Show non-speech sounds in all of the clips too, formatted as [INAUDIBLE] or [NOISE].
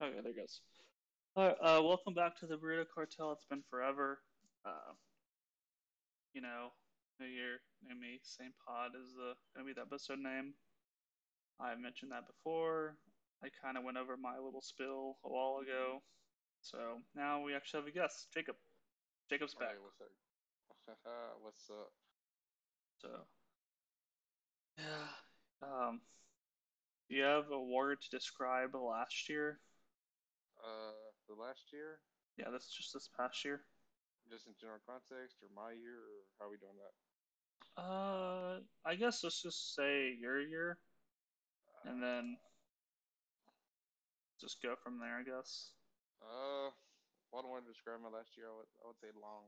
Okay, there goes. All right, uh, welcome back to the Burrito Cartel. It's been forever. Uh, you know, new year, new me, same pod is the gonna be the episode name. I mentioned that before. I kind of went over my little spill a while ago, so now we actually have a guest, Jacob. Jacob's back. Hey, what's up? [LAUGHS] what's up? So, yeah. Um, do you have a word to describe last year? Uh, the last year, Yeah, that's just this past year. just in general context, or my year, or how are we doing that? Uh, I guess let's just say your year, and then just go from there. I guess. Uh, what I want to describe my last year? I would, I would say [LAUGHS] long.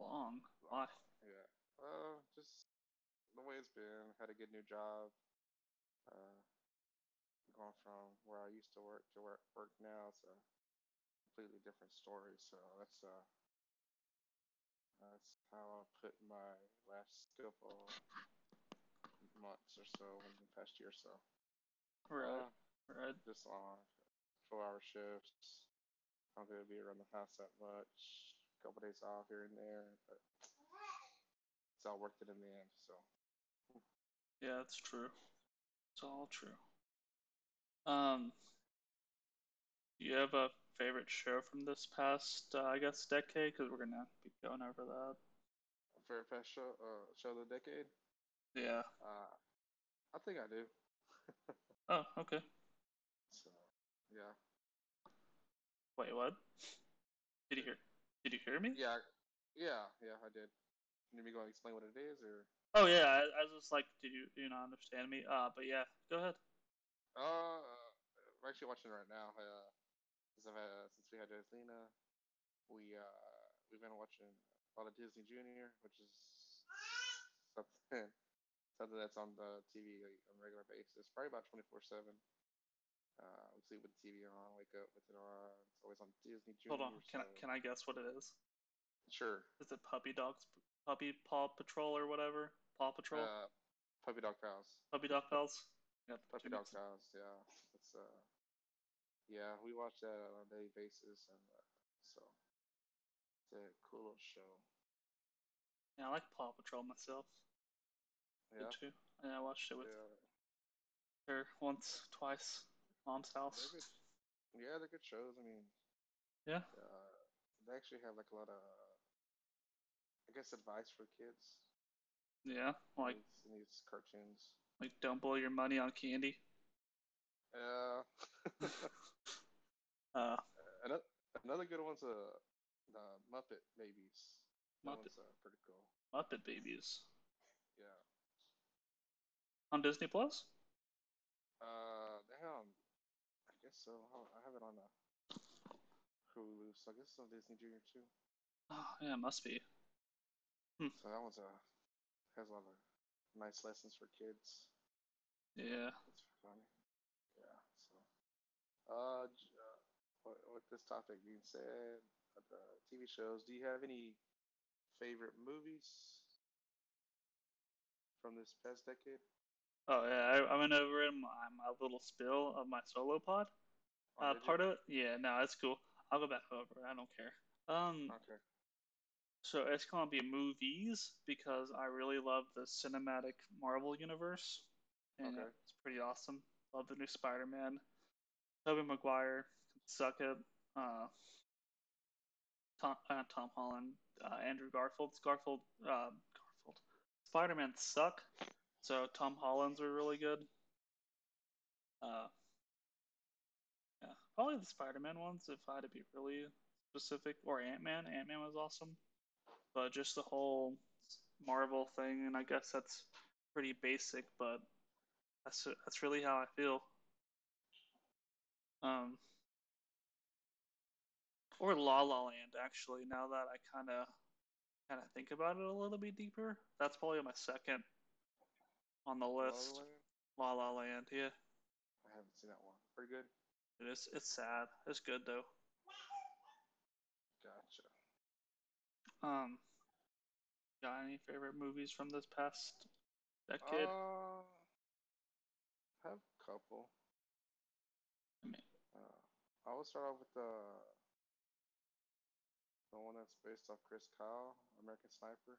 Long. Why? Yeah. Uh, just the way it's been. Had a good new job. Uh, going from where I used to work to where I work now. It's a completely different story. So that's uh, that's how I put my last couple months or so in the past year or so. Right. Uh, Right. just on four hour shifts. Not gonna be around the house that much. A couple days off here and there, but it's all worth it in the end. So Yeah, that's true. It's all true. Um, do you have a favorite show from this past, uh, I guess, decade? Because we're gonna be going over that. fair past show, uh, show of the decade. Yeah. Uh, I think I do. [LAUGHS] Oh, okay. So yeah, Wait, what? Did you hear? Did you hear me? yeah, yeah, yeah. I did. Need me go and explain what it is, or Oh yeah, I, I was just like, did you do you not understand me? Uh, but yeah, go ahead. uh, we're actually watching right now. Uh, since I've since we had Joslina, we uh we've been watching a lot of Disney Junior, which is something something that's on the TV like, on a regular basis, probably about twenty four seven. Uh, we sleep with the TV on, wake up with it on. It's always on Disney Junior. Hold on. Can I can I guess what it is? Sure. Is it Puppy Dogs, Puppy Paw Patrol or whatever? Paw Patrol, Uh, Puppy Dog Pals. Puppy Dog Pals. Yeah, Puppy Dog Pals. Yeah. It's uh, yeah, we watch that on a daily basis, and uh, so it's a cool little show. Yeah, I like Paw Patrol myself. Yeah. Good too. Yeah, I watched it with Yeah. her once, twice. Mom's They're house. Yeah, they're good shows. I mean, Yeah. uh, they actually have like a lot of, I guess, advice for kids. Yeah. Like in these cartoons. like don't blow your money on candy. Uh, [LAUGHS] Uh, another another good one's uh, the Muppet Babies. That Muppet. one's uh, pretty cool. Muppet Babies Yeah. on Disney Plus. Uh, damn. I guess so. I- have it on uh, Hulu, so I guess it's on Disney Junior too. Oh yeah, it must be. So that one's uh has a lot of nice lessons for kids. Yeah. It's funny. Uh, uh what, with this topic being said, uh, TV shows, do you have any favorite movies from this past decade? Oh yeah, I, I went over in my, my little spill of my solo pod. Oh, Uh, did you? part of it, yeah, no, that's cool. I'll go back over. I don't care. Um, Okay. so it's gonna be movies because I really love the cinematic Marvel universe, and Okay. it's pretty awesome. Love the new Spider-Man. Tobey Maguire, suck it. Uh, Tom, uh, Tom Holland, uh, Andrew Garfield, Garfield, uh, Garfield. Spider-Man suck, so Tom Holland's are really good. Uh, yeah, probably the Spider-Man ones if I had to be really specific, or Ant-Man. Ant-Man was awesome, but just the whole Marvel thing, and I guess that's pretty basic, but that's that's really how I feel. Um, or La La Land, actually. Now that I kind of kind of think about it a little bit deeper, that's probably my second on the La La list. Land? La La Land, yeah. I haven't seen that one. Pretty good. It is. It's sad. It's good though. Gotcha. Um, got any favorite movies from this past decade? Uh, have a couple. I Uh, I will start off with the the one that's based off Chris Kyle, American Sniper.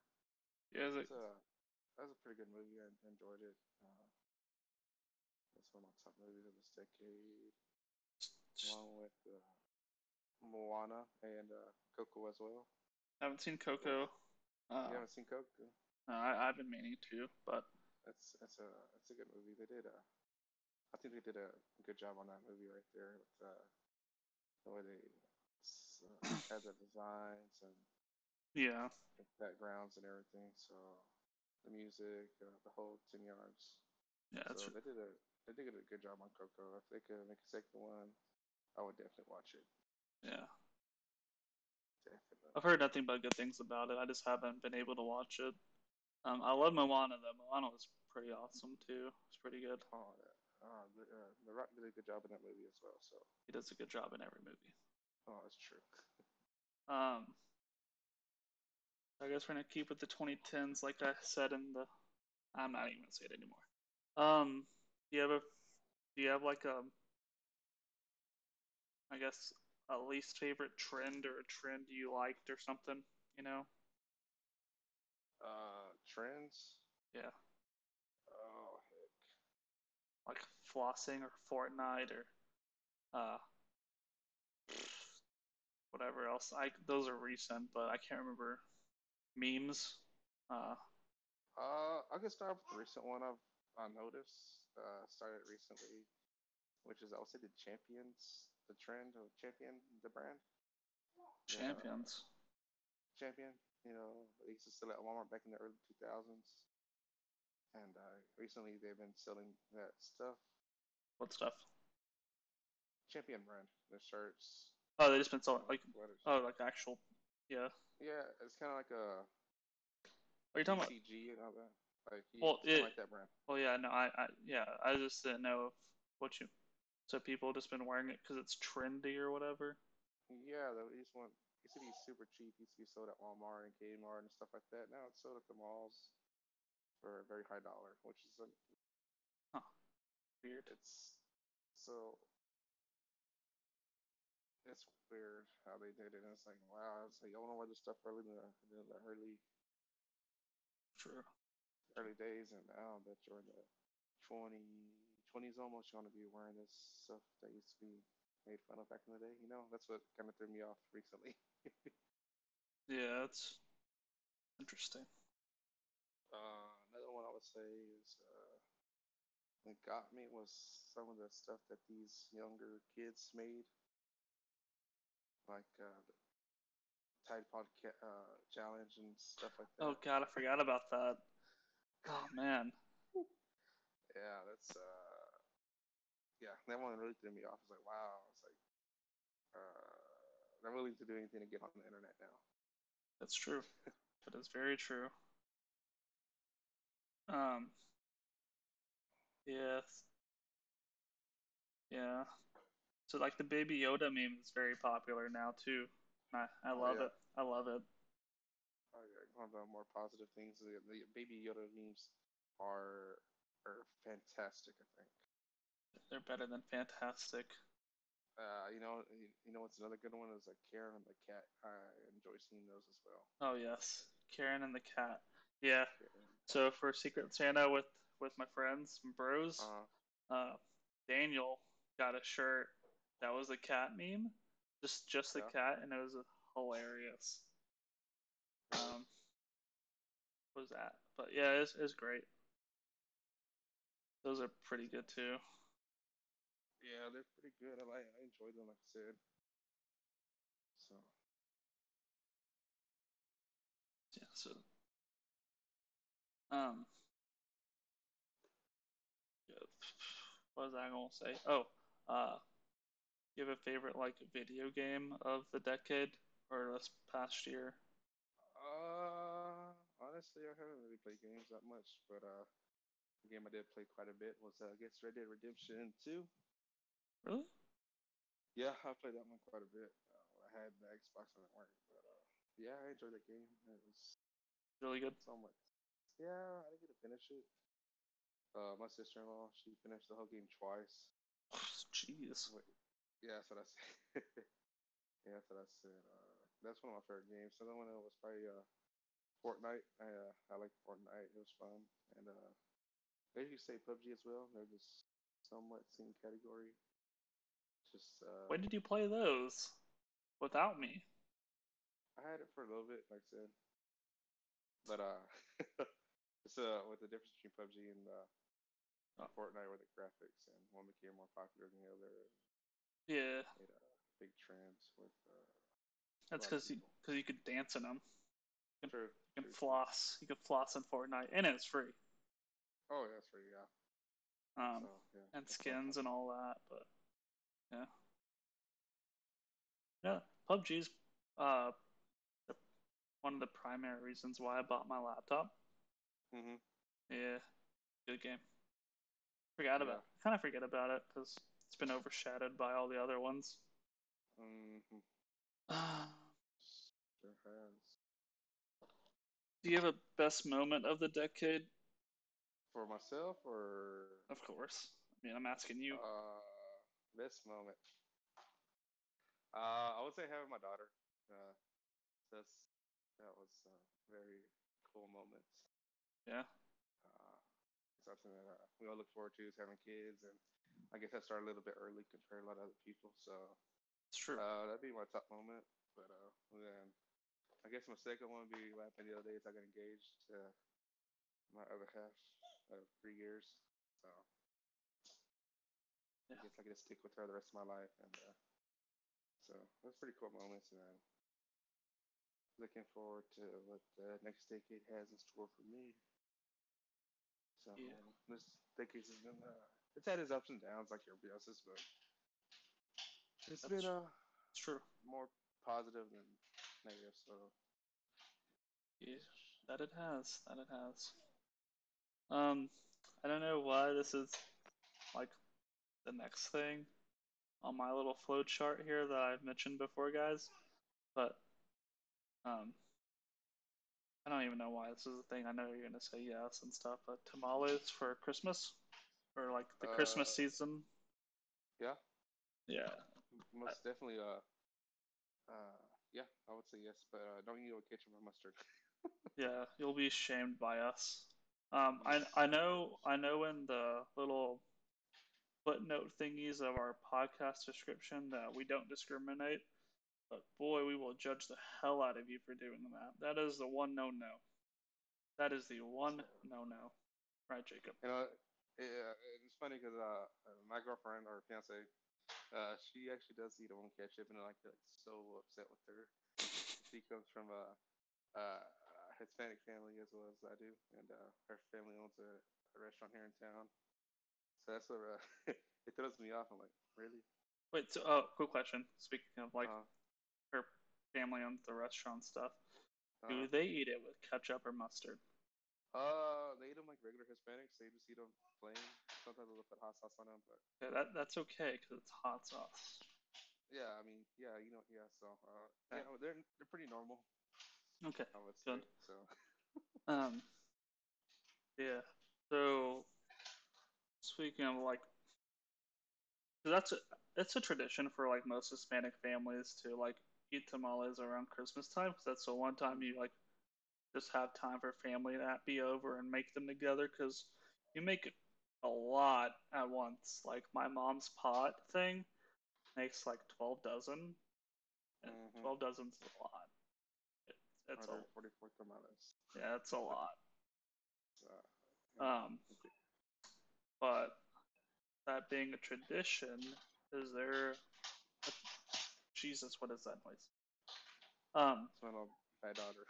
Yeah, It's a that's a pretty good movie. I enjoyed it. Uh, it's one of my top movies of this decade, along with uh, Moana and uh, Coco as well. I haven't seen Coco. Uh, you haven't seen Coco? no, I, I've been meaning to, but It's it's a it's a good movie. They did a, I think they did a good job on that movie right there with uh, the way they uh, [CLEARS THROAT] had the designs and yeah, the backgrounds and everything. So the music, uh, the whole ten yards. yeah, that's so they did a they did a good job on Coco. If they could make a second one, I would definitely watch it. yeah. Definitely. I've heard nothing but good things about it. I just haven't been able to watch it. Um, I love Moana though. Moana was pretty awesome too. It's pretty good. Oh, yeah. Uh, the, uh, the Rock did a good job in that movie as well. So, He does a good job in every movie. oh, that's true. [LAUGHS] Um, I guess we're gonna keep with the 2010s, like I said in the. I'm not even gonna say it anymore. Um, do you have a, do you have like a, I guess a least favorite trend or a trend you liked or something? You know? Uh, trends. Yeah. Like flossing or Fortnite or, uh, whatever else. I those are recent, but I can't remember. Memes. Uh, Uh, I can start with the recent one I've I noticed. Uh, started recently, which is I would say the champions, the trend of champion, the brand. Champions. Champion. You know, they used to sell at Walmart back in the early 2000s, and uh, recently they've been selling that stuff. What stuff? Champion brand, their shirts, Oh, they just been selling like sweaters. oh, like actual. Yeah. Yeah, it's kind of like a Are you talking about? CG and all that. Like, Well, it- like that brand. Well, yeah, no, I, I, yeah, I just didn't know if what you. So people just been wearing it because it's trendy or whatever. Yeah, though these one used to be super cheap. Used to be sold at Walmart and Kmart and stuff like that. Now it's sold at the malls for a very high dollar, which is a, Weird. it's so it's weird how they did it. And it's like wow, it's like I want to wear this stuff early in the, in the early True. early days, and now that you're in the 20, 20s almost, you want to be wearing this stuff that used to be made fun of back in the day. You know, that's what kind of threw me off recently. [LAUGHS] Yeah, it's interesting. Uh, say is uh, that got me was some of the stuff that these younger kids made, like uh, the Tide Pod ca- uh, challenge and stuff like that. Oh God, I forgot about that. Oh man. Yeah, that's uh, yeah, that one really threw me off. It's like wow, it's like uh, they're willing to do anything to get on the internet now. That's true. That is very true. Um. Yes. Yeah. So like the Baby Yoda meme is very popular now too. I I Oh, love yeah. it. I love it. Oh, yeah, one of the more positive things. The, the Baby Yoda memes are are fantastic. I think. They're better than fantastic. Uh, you know, you, you know what's another good one is like Karen and the cat. I enjoy seeing those as well. Oh yes, Karen and the cat. Yeah. Karen. So for Secret Santa with with my friends, and bros, Uh, uh, Daniel got a shirt that was a cat meme, just just the Yeah. cat, and it was hilarious. Um, what was that? But yeah, it's it's great. Those are pretty good too. yeah, they're pretty good. I like, I enjoy them, like I said. Um, what was I gonna say? Oh, uh, you have a favorite like video game of the decade or this past year? uh, honestly, I haven't really played games that much, but uh, the game I did play quite a bit was uh, I guess Red Dead Redemption 2. Really? Yeah, I played that one quite a bit. Uh, I had the Xbox when it worked, but uh, yeah, I enjoyed that game. It was Really good. so much. Yeah, I didn't get to finish it. Uh, my sister-in-law, she finished the whole game twice. Jeez. Wait, Yeah, that's what I said. [LAUGHS] yeah, that's what I said. Uh, that's one of my favorite games. So the one was probably uh, Fortnite. I uh, I like Fortnite. It was fun, and uh, maybe you say PUBG as well. They're just somewhat same category. Just uh, When did you play those? Without me. I had it for a little bit, like I said, but uh, [LAUGHS] it's uh with the difference between PUBG and uh, Oh. Fortnite with the graphics, and one became more popular than the other. Yeah, Made a big trends with. Uh, that's because you because you could dance in them. True. You can true, true. floss. You can floss in Fortnite, and it's free. Oh, that's right. Yeah. Um, so, yeah and skins and all that. But yeah, yeah. PUBG's uh one of the primary reasons why I bought my laptop. Mhm. Yeah, good game. Forgot about kind of forget about it because it's been overshadowed by all the other ones. Mhm. Do [SIGHS] Sure has. you have a best moment of the decade? For myself, or Of course. I mean, I'm asking you. uh, this moment. Uh, I would say having my daughter. Uh, that's that was a very cool moment. Yeah. Uh, something that uh, we all look forward to is having kids, and I guess I started a little bit early compared to a lot of other people. So It's true. uh, that'd be my top moment. But uh, then I guess my second one would be what happened the other day is I got engaged to my other half of three years. So Yeah. I guess I get to stick with her the rest of my life, and uh, so that's pretty cool moments. And then looking forward to what the next decade has in store for me. So Yeah. this decade has been uh, it's had its ups and downs like everybody else's, but it's That's been uh, true. more positive than negative. So Yeah. That it has. That it has. Um, I don't know why this is like the next thing on my little flow chart here that I've mentioned before, guys. But um, I don't even know why this is a thing. I know you're gonna say yes and stuff, but tamales for Christmas or like the Christmas Uh, season. yeah, Yeah. most definitely. Uh, uh, yeah, I would say yes, but uh, don't with ketchup and mustard. [LAUGHS] Yeah, you'll be shamed by us. Um, I I know I know in the little footnote thingies of our podcast description that we don't discriminate, but boy, we will judge the hell out of you for doing that. That is the one no no. That is the one no no. Right, Jacob? You know, yeah, it's funny because uh, my girlfriend or fiance, uh, she actually does eat her own ketchup, and I get like, so upset with her. She comes from a, a Hispanic family as well as I do, and uh, her family owns a, a restaurant here in town. So that's what uh, [LAUGHS] it throws me off. I'm like, really? Wait, so oh, quick question. Speaking of like uh, her family owns the restaurant stuff, uh, do they eat it with ketchup or mustard? uh, they eat them like regular Hispanics. They just eat them plain. Sometimes they'll put hot sauce on them, but Yeah, that that's okay because it's hot sauce. yeah, I mean, yeah, you know, yeah. So, uh, Yeah. they're they're pretty normal. Okay. I would say. Good. So, [LAUGHS] Um. Yeah. So, speaking of like, that's a, it's a tradition for like most Hispanic families to like eat tamales around Christmas time because that's the one time you like just have time for family to be over and make them together because you make a lot at once. Like my mom's pot thing makes like twelve dozen, and Mhm. twelve dozens is a lot. It, it's a 144 tamales. yeah, it's a lot. Uh, Um, but that being a tradition, is there? Jesus, what is that noise? Um, it's my bad daughter.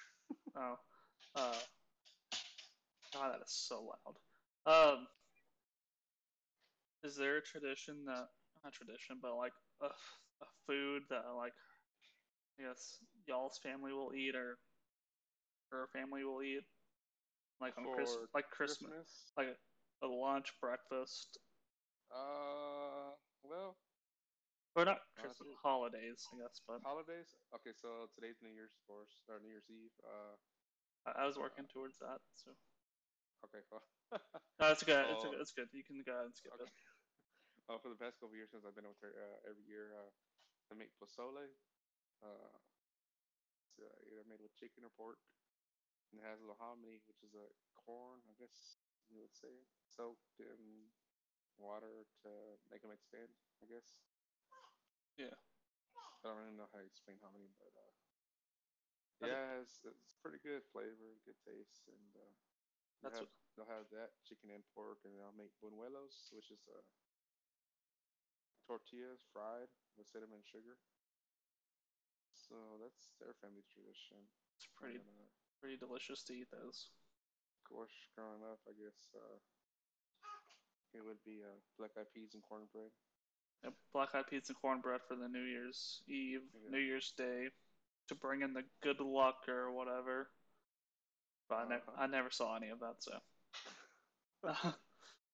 [LAUGHS] oh, uh, God, that is so loud. Um, is there a tradition that not tradition, but like a, a food that like I guess y'all's family will eat or her family will eat, like on Christmas, like Christmas, Christmas? like a lunch, breakfast, Uh, well, or not Uh, Christmas, dude. holidays, I guess. But holidays. Okay, so today's New Year's, of course, or New Year's Eve. Uh, I, I was working towards that, so okay, cool. no, it's good. It's Oh. good. It's good. You can go ahead and skip Okay. [LAUGHS] it. Uh, for the past couple years since I've been with her uh, every year, They make pozole. Uh, it's uh, either made with chicken or pork. And it has lohami, which is a corn, I guess you would say, soaked in water to make them expand, I guess. Yeah. I don't really know how to explain hominy, but uh, yeah, it's, it's pretty good flavor, good taste, and uh, they'll That's have, they'll have that chicken and pork, and they'll make buñuelos, which is uh, tortillas fried with cinnamon sugar. So that's their family tradition. It's pretty And, uh, pretty delicious to eat those. of course, growing up, I guess uh, it would be uh, black eyed peas and cornbread. Yep, black eyed peas and cornbread for the New Year's Eve, Yeah. New Year's Day, to bring in the good luck or whatever. But I, ne- Uh-huh. I never saw any of that, so.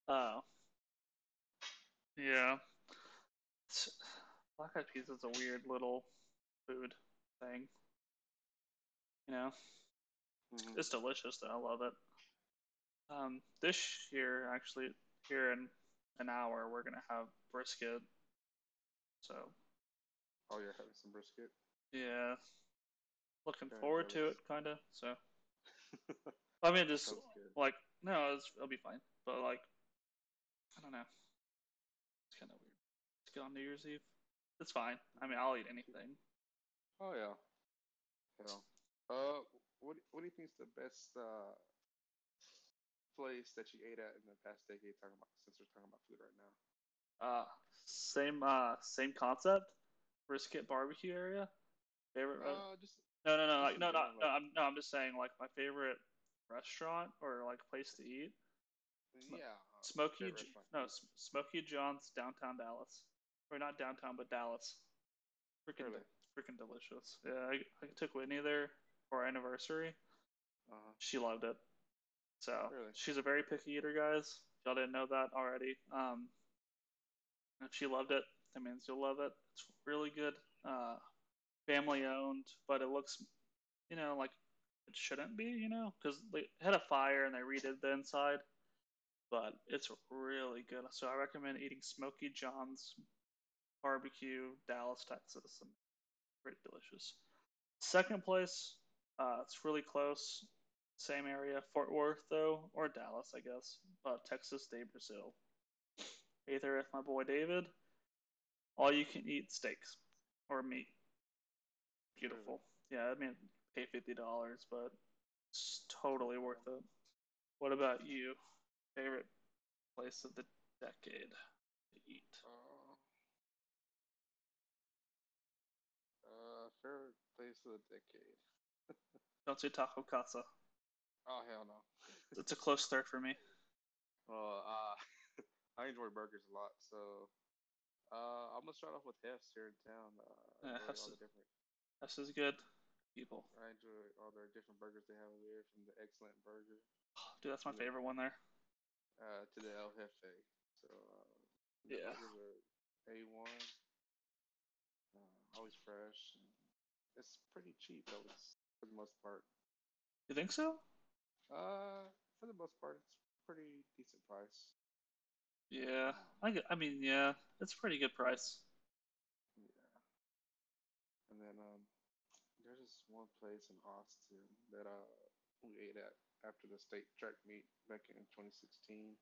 uh, [LAUGHS] yeah. Black eyed peas is a weird little food thing. You know, Mhm. it's delicious though. I love it. Um, this year, actually, here in an hour, we're gonna have brisket. So Oh, you're having some brisket. yeah, looking Very forward to it, kind of. So [LAUGHS] I mean, just like no, it's, it'll be fine. But like, I don't know. It's kind of weird. It's good on New Year's Eve. It's fine. I mean, I'll eat anything. Oh yeah. Yeah. Uh, what what do you think is the best uh place that you ate at in the past decade? Talking about since we're talking about food right now. Uh, same uh, same concept. Brisket barbecue area. Favorite. Uh, just no, no, no, like no, not, no. I'm no, I'm just saying like my favorite restaurant or like place to eat. Sm- yeah. uh, Smoky, J- no, Smokey John's downtown Dallas, or not downtown, but Dallas. Freaking, Really? freaking delicious. Yeah, I, I took Whitney there for our anniversary. Uh-huh. She loved it. So Really? she's a very picky eater, guys. Y'all didn't know that already. Um, she loved it, that means you'll love it. It's really good. Uh, family owned, but it looks, you know, like it shouldn't be, you know, because they had a fire and they redid the inside. But it's really good. So I recommend eating Smokey John's barbecue, Dallas, Texas. Pretty delicious. Second place, uh, it's really close. Same area, Fort Worth though, or Dallas, I guess. But Texas de Brazil. Either with my boy David. All you can eat steaks or meat. Beautiful. Yeah, I mean, pay fifty dollars, but it's totally worth it. What about you? Favorite place of the decade to eat? Uh, uh, favorite place of the decade. [LAUGHS] Don't say Taco Casa. Oh hell no. It's a close third for me. [LAUGHS] Well, uh, I enjoy burgers a lot, so uh, I'm gonna start off with Heff's here in town. Uh, Yeah, Heff's is- different. This is good. People. I enjoy all their different burgers they have over there, from the excellent burger [SIGHS] Dude, that's my favorite one there. uh, to the El Jefe. So uh, Yeah. a one, uh, always fresh. And it's pretty cheap though, it's, for the most part. You think so? Uh, for the most part, it's pretty decent price. Yeah. I, I mean, yeah, it's a pretty good price. Yeah. And then um, there's this one place in Austin that uh we ate at after the state track meet back in 2016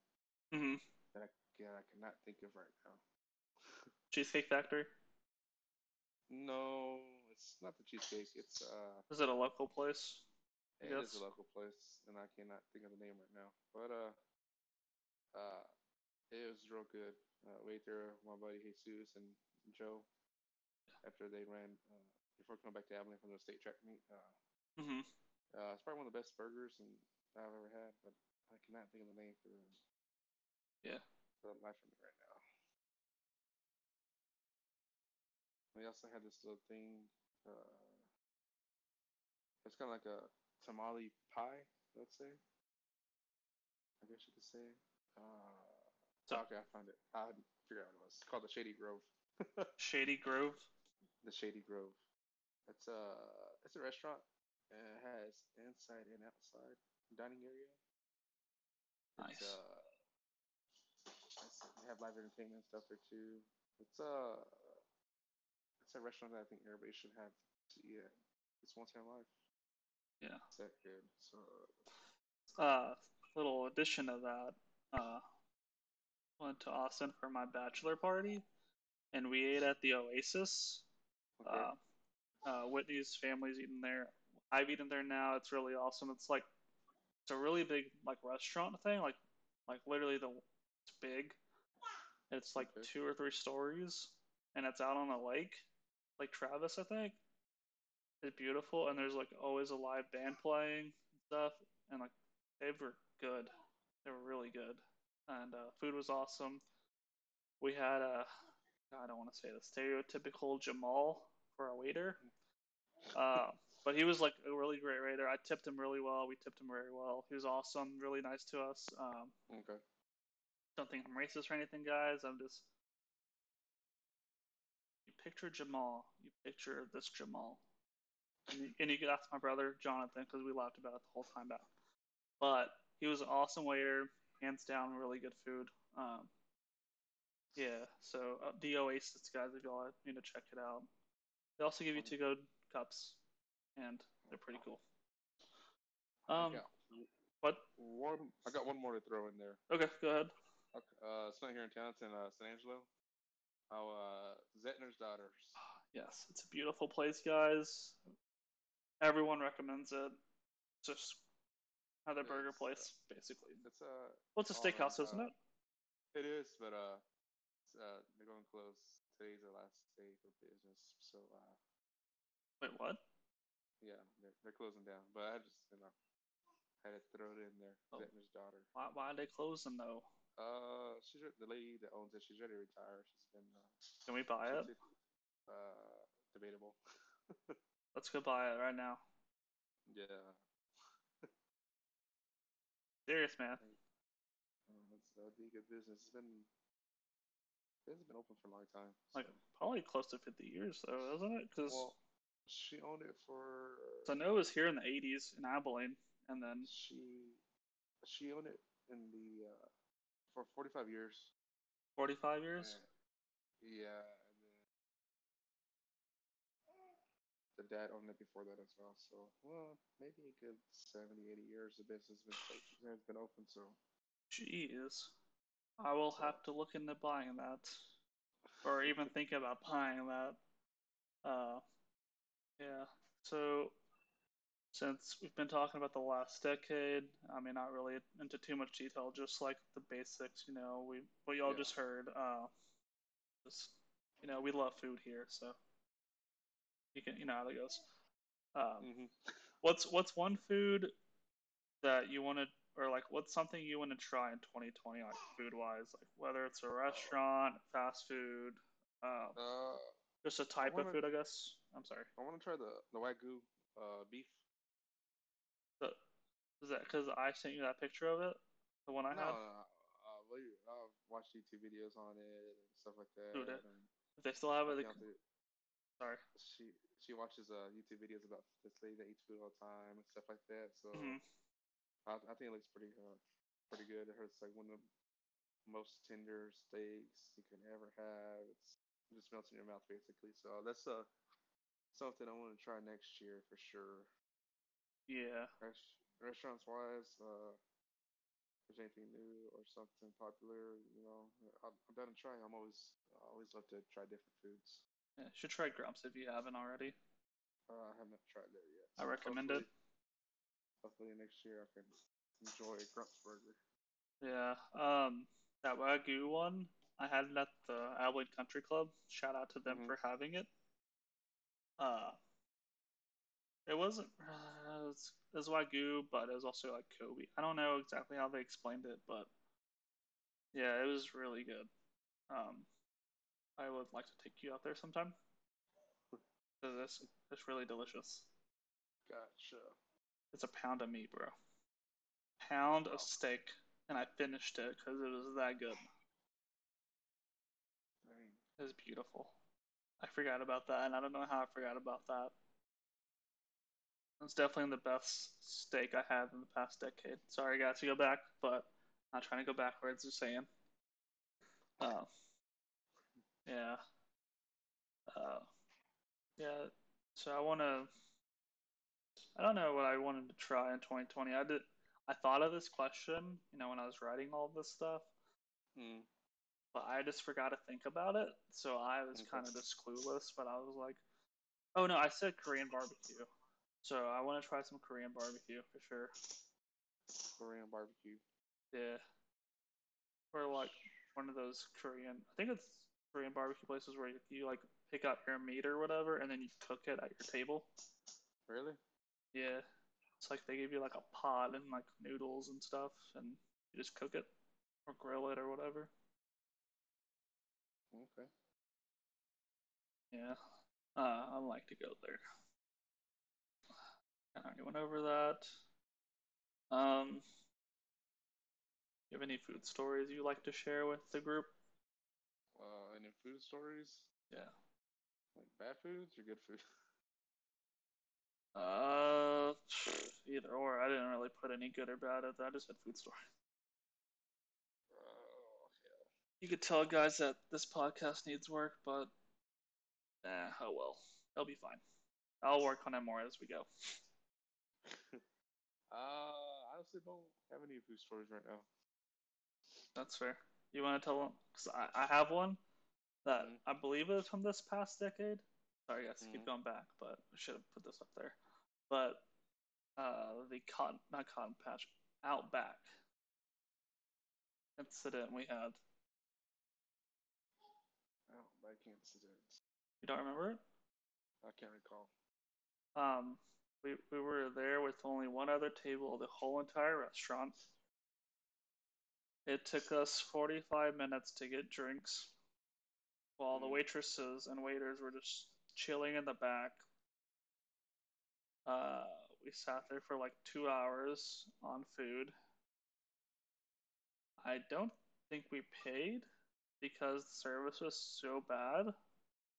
hmm that I, yeah, I cannot think of right now. [LAUGHS] Cheesecake Factory. No, it's not the cheesecake. It's uh, Is it a local place? It is a local place, and I cannot think of the name right now. But uh, uh, it was real good. Uh, we ate there with my buddy Jesus and Joe after they ran uh, before coming back to Abilene from the state track meet. Uh, hmm Uh, it's probably one of the best burgers and I've ever had, but I cannot think of the name for the Yeah. for the life of me right now. We also had this little thing. Uh, it's kind of like a tamale pie, let's say. I guess you could say. Uh, Okay, I found it. I figured out what it was. It's called the Shady Grove. [LAUGHS] Shady Grove. the Shady Grove. It's a it's a restaurant. It has inside and outside dining area. Nice. It's, uh, it's, they have live entertainment stuff there too. It's uh, it's a restaurant that I think everybody should have to eat at. It's once in a life. Yeah. It's that good. So Uh, little addition to that. Uh, went to Austin for my bachelor party, and we ate at the Oasis. okay. Uh, uh, Whitney's family's eating there. I've eaten there now. It's really awesome. It's like it's a really big like restaurant thing. Like like literally the it's big. It's like Okay. two or three stories, and it's out on a lake, like Travis, I think. It's beautiful, and there's like always a live band playing and stuff, and like they were good. They were really good, and uh, food was awesome. We had a I don't want to say the stereotypical Jamal for a waiter. Uh, but he was like a really great waiter. I tipped him really well. We tipped him very well. He was awesome, really nice to us. Um, okay. don't think I'm racist or anything, guys. I'm just. You picture Jamal. You picture this Jamal. And you, and you could ask my brother Jonathan because we laughed about it the whole time back. But he was an awesome waiter, hands down, really good food. Um, yeah, so uh, the Oasis guys, if y'all need to check it out. They also give you two go cups, and they're pretty cool. Um, yeah. what? One. I got one more to throw in there. Okay, go ahead. Okay. Uh, it's not here in town. It's in uh, San Angelo. How uh, Zentner's daughters. Yes, it's a beautiful place, guys. Everyone recommends it. Just another burger uh, place, basically. It's uh, Well, it's a steakhouse, around, isn't uh, it? It is, but uh, it's, uh, they're going to close. Today's the last day for business, so uh, Wait, what? yeah, they're, they're closing down. But I just, you know, had to throw it in there. Oh. Daughter. Why, why are they closing though? Uh, she's the lady that owns it. She's ready to retire. She's been uh, Can we buy it? uh, debatable. [LAUGHS] Let's go buy it right now. yeah, Serious, man. um, that'd be good business. It's been it's been open for a long time. Like probably close to 50 years though, isn't it? Because well, she owned it for I know it was here in the 80s in Abilene, and then she she owned it in the uh, for 45 years. 45 years. And- yeah, the dad owned it before that as well. So, well, maybe a good 70, 80 years the business has been has been open. So, Jeez, I will have to look into buying that, or even think about buying that. Uh, yeah. So, since we've been talking about the last decade, I mean, not really into too much detail, just like the basics. You know, we what y'all Yeah. just heard. Uh, just you know, we love food here, so you can you know how that goes. Um, Mhm. What's what's one food that you want to, or like what's something you want to try in 2020, like food wise, like whether it's a restaurant, fast food, um, uh, just a type of wanna- food, I guess. I'm sorry. I want to try the the wagyu uh, beef. But is that because I sent you that picture of it, the one I no, had? no, I've watched YouTube videos on it and stuff like that. And If they still have it, they, sorry. she she watches uh, YouTube videos about this lady that eats food all the time and stuff like that. So hmm I, I think it looks pretty uh, pretty good. It hurts like one of the most tender steaks you can ever have. It's it just melts in your mouth basically. So that's uh something I want to try next year for sure. Yeah. Res- restaurants wise, uh, if there's anything new or something popular, you know, I'm, I'm down to try. I'm always I always love to try different foods. Yeah. Should try Grumps if you haven't already. Uh, I haven't tried it yet. I recommend hopefully, it. Hopefully next year I can enjoy a Grump's Burger. Yeah. Um, that Wagyu one, I had it at the Abilene Country Club. Shout out to them Mhm. for having it. Uh, it wasn't, uh, it was, it was Wagyu, but it was also like Kobe. I don't know exactly how they explained it, but yeah, it was really good. Um, I would like to take you out there sometime. This it's really delicious. Gotcha. It's a pound of meat, bro. Pound Wow. of steak, and I finished it because it was that good. Dang. It was beautiful. I forgot about that, and I don't know how I forgot about that. It's definitely the best steak I had in the past decade. Sorry, guys, to go back, but I'm not trying to go backwards. Just saying. Uh, yeah. Uh, Yeah. So I want to. I don't know what I wanted to try in 2020. I did. I thought of this question, you know, when I was writing all this stuff, Mm. but I just forgot to think about it. So I was Okay. kind of just clueless. But I was like, oh no, I said Korean barbecue. So I want to try some Korean barbecue for sure. Korean barbecue. Yeah. Or like one of those Korean. I think it's Korean barbecue places where you, you like pick up your meat or whatever, and then you cook it at your table. Really? Yeah. It's like they give you like a pot and like noodles and stuff, and you just cook it or grill it or whatever. Okay. Yeah. Uh, I'd like to go there. I already went over that. Um, you have any food stories you like to share with the group? Any food stories? Yeah. Like bad foods or good food? [LAUGHS] Uh, either or. I didn't really put any good or bad at that. I just had food stories. Oh, yeah. You could tell guys that this podcast needs work, but eh, oh well. It'll be fine. I'll work on it more as we go. [LAUGHS] Uh, I honestly don't have any food stories right now. That's fair. You want to tell them? Because I, I have one that Mhm. I believe is from this past decade. Sorry, guys, keep Mhm. going back, but I should have put this up there. But uh, the cotton, not cotton patch, Outback incident we had. Oh, back incidents. You don't remember it? I can't recall. Um, we we were there with only one other table the whole entire restaurant. It took us 45 minutes to get drinks, while the Mm. waitresses and waiters were just chilling in the back. Uh, we sat there for like two hours on food. I don't think we paid because the service was so bad,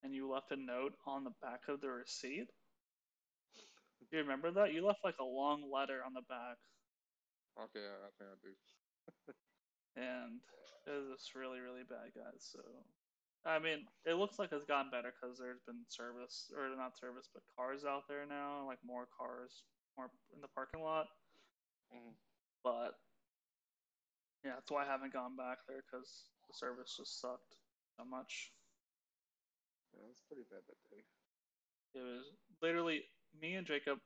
and you left a note on the back of the receipt. Do you remember that? You left like a long letter on the back, Okay, I think I do. and it was just really, really bad, guys. So, I mean, it looks like it's gotten better because there's been service, or not service, but cars out there now, like more cars, more in the parking lot. Mhm. But yeah, that's why I haven't gone back there because the service just sucked so much. Yeah, it's pretty bad that day. It was literally me and Jacob,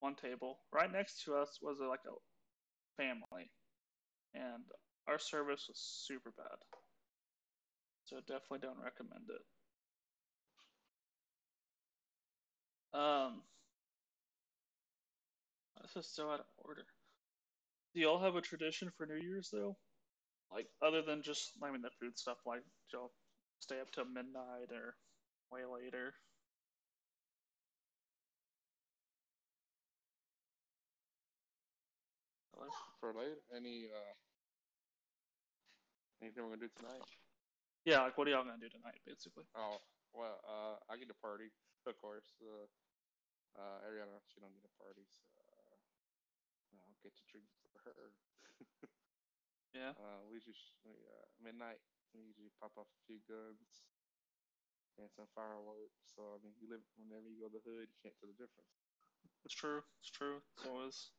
one table. Right next to us was like a family, and our service was super bad. So definitely don't recommend it. Um, this is so out of order. Do y'all have a tradition for New Year's though? Like other than just I mean the food stuff, like y'all stay up till midnight or way later? For later, any uh, anything we're gonna do tonight? Yeah, like what are y'all gonna do tonight, basically? Oh, well, uh, I get to party, of course. Uh, uh, Ariana, she don't get a party, so uh, I'll get to drink for her. [LAUGHS] Yeah. Uh, we just uh, midnight. We usually pop off a few guns and some fireworks. So I mean, you live whenever you go to the hood, you can't tell the difference. It's true. It's true. It's always.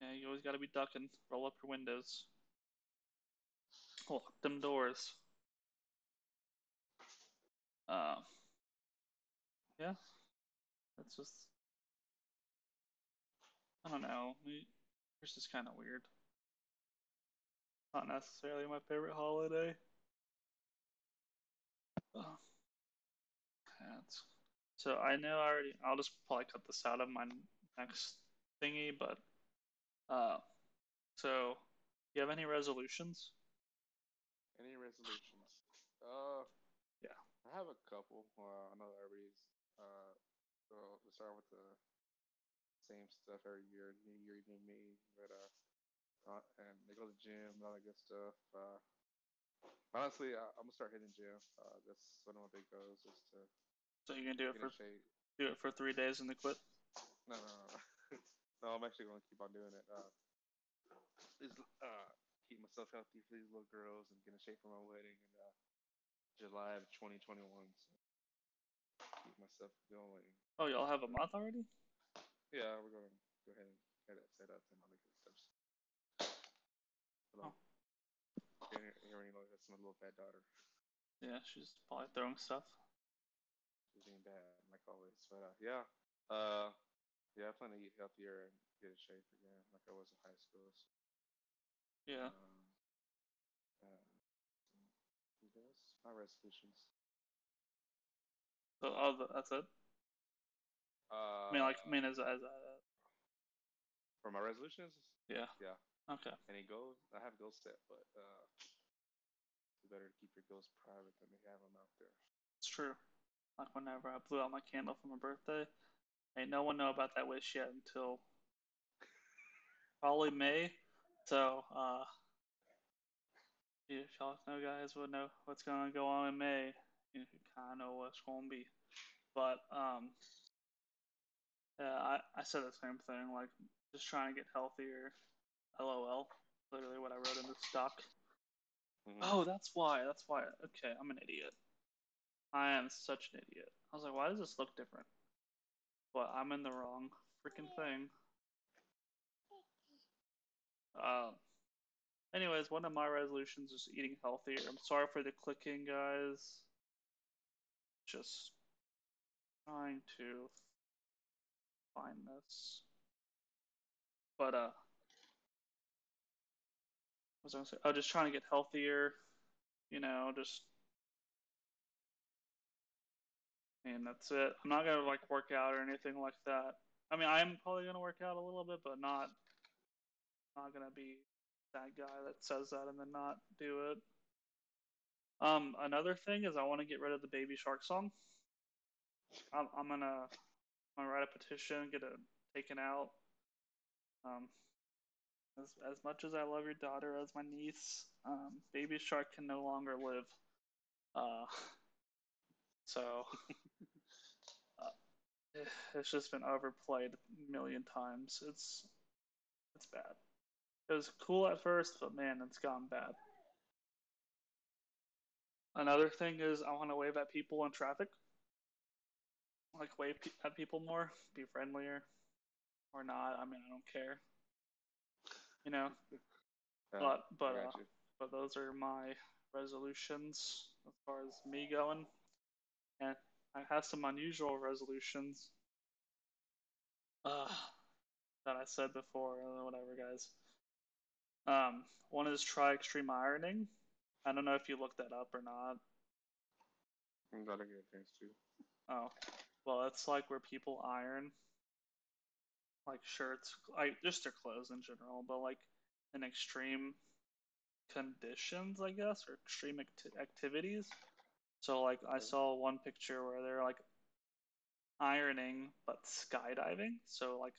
Yeah, you always got to be ducking. Roll up your windows. Lock them doors. Um. Yeah. That's just. I don't know. It's just kind of weird. Not necessarily my favorite holiday. Yeah, so I know I already. I'll just probably cut this out of my next thingy, but uh, so you have any resolutions? Any resolutions? Uh, Yeah. I have a couple. Uh, I know everybody's. Uh, so we start with the same stuff every year. New year, new me. But uh, uh and they go to the gym and all that good stuff. Uh, honestly, I, I'm gonna start hitting the gym. Uh, that's one of my big goals is to So you can do it for shape. do it for three days and then quit. No, no, no. no. [LAUGHS] no, I'm actually gonna keep on doing it. Uh, is uh keep myself healthy for these little girls and get in shape for my wedding in uh, July of 2021. So keep myself going. Oh, y'all have a month already? Yeah, we're going to go ahead and get it set up and all the good stuff. Hello. Hearing, hearing like that's my little bad daughter. Yeah, she's probably throwing stuff. She's being bad, like always. But uh, yeah, uh, yeah, I plan to eat healthier and get in shape again, like I was in high school. So, Yeah. um, uh, my resolutions. So, oh, th- that's it. Uh, I mean, like, I mean, as as uh, for my resolutions, yeah. yeah. Okay. Any goals? I have goals set, but uh, it's better to keep your goals private than to have them out there. It's true. Like whenever I blew out my candle for my birthday, ain't no one know about that wish yet until [LAUGHS] probably May. So, uh, if y'all know guys would know what's gonna go on in May, you kind of know what's gonna be. But um, yeah, I I said the same thing. Like just trying to get healthier. LOL. Literally what I wrote in the stock. Mhm. Oh, that's why. That's why. Okay, I'm an idiot. I am such an idiot. I was like, why does this look different? But I'm in the wrong freaking thing. Um. Anyways, one of my resolutions is eating healthier. I'm sorry for the clicking, guys. Just trying to find this. But uh, was I gonna say? Oh, just trying to get healthier. You know, just and that's it. I'm not gonna like work out or anything like that. I mean, I'm probably gonna work out a little bit, but not not gonna be that guy that says that and then not do it. Um, another thing is I want to get rid of the Baby Shark song. I'm, I'm gonna I'm gonna write a petition, get it taken out. Um, as as much as I love your daughter as my niece, um, Baby Shark can no longer live. Uh, so uh, it's just been overplayed a million times. It's it's bad. It was cool at first, but man, it's gone bad. Another thing is I want to wave at people in traffic. Like wave pe- at people more, be friendlier, or not. I mean, I don't care. You know, Uh, but but uh, but those are my resolutions as far as me going. And I have some unusual resolutions. Uh, that I said before, whatever, guys. Um, one is try extreme ironing. I don't know if you looked that up or not. I'm not a good things too. Oh, well, it's like where people iron like shirts, like just their clothes in general, but like in extreme conditions, I guess, or extreme acti- activities. So, like, I saw one picture where they're like ironing but skydiving. So, like,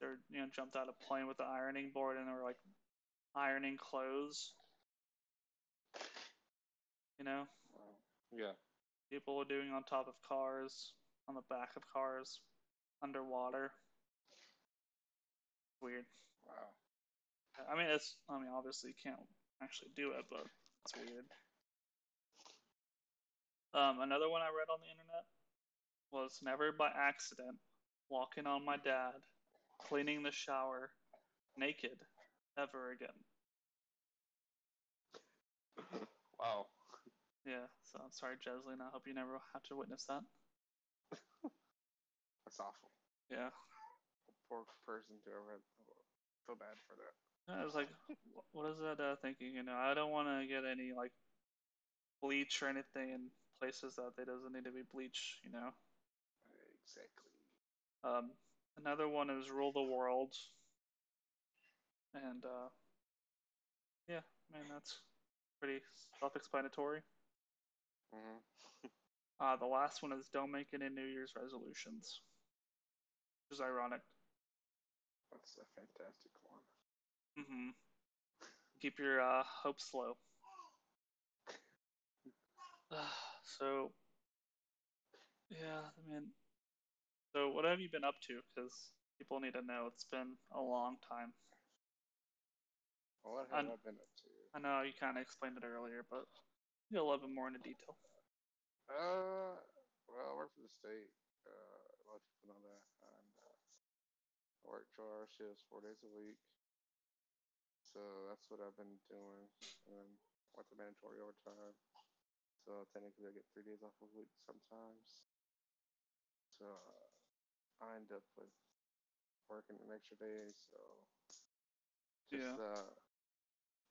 they're you know jumped out of a plane with the ironing board and they were like ironing clothes. You know, Yeah. people were doing on top of cars, on the back of cars, underwater. Weird. Wow. I mean, it's. I mean, obviously you can't actually do it, but it's weird. Um, another one I read on the internet was never by accident walking on my dad, cleaning the shower, naked, ever again. wow. Yeah. So I'm sorry, Jeslyn. I hope you never have to witness that. [LAUGHS] That's awful. Yeah. Poor person to ever feel bad for that. I was like, what is that uh, thinking? You know, I don't want to get any like bleach or anything in places that they doesn't need to be bleach. You know. Exactly. Um, another one is rule the world. And uh, yeah, I mean that's pretty self-explanatory. hmm [LAUGHS] Uh, the last one is don't make any New Year's resolutions, which is ironic. That's a fantastic one. hmm Keep your uh, hopes low. [LAUGHS] so, yeah, I mean, so what have you been up to? Because people need to know. It's been a long time. What have I'm- I been up to? I know you kind of explained it earlier, but you a little bit more into detail. Uh, well, I work for the state. Uh, a lot of people know that. And uh, I work 12 hour shifts, four days a week. So that's what I've been doing. And went to mandatory overtime. So technically, I get three days off a week sometimes. So uh, I end up with working an extra day. So just, Yeah. uh,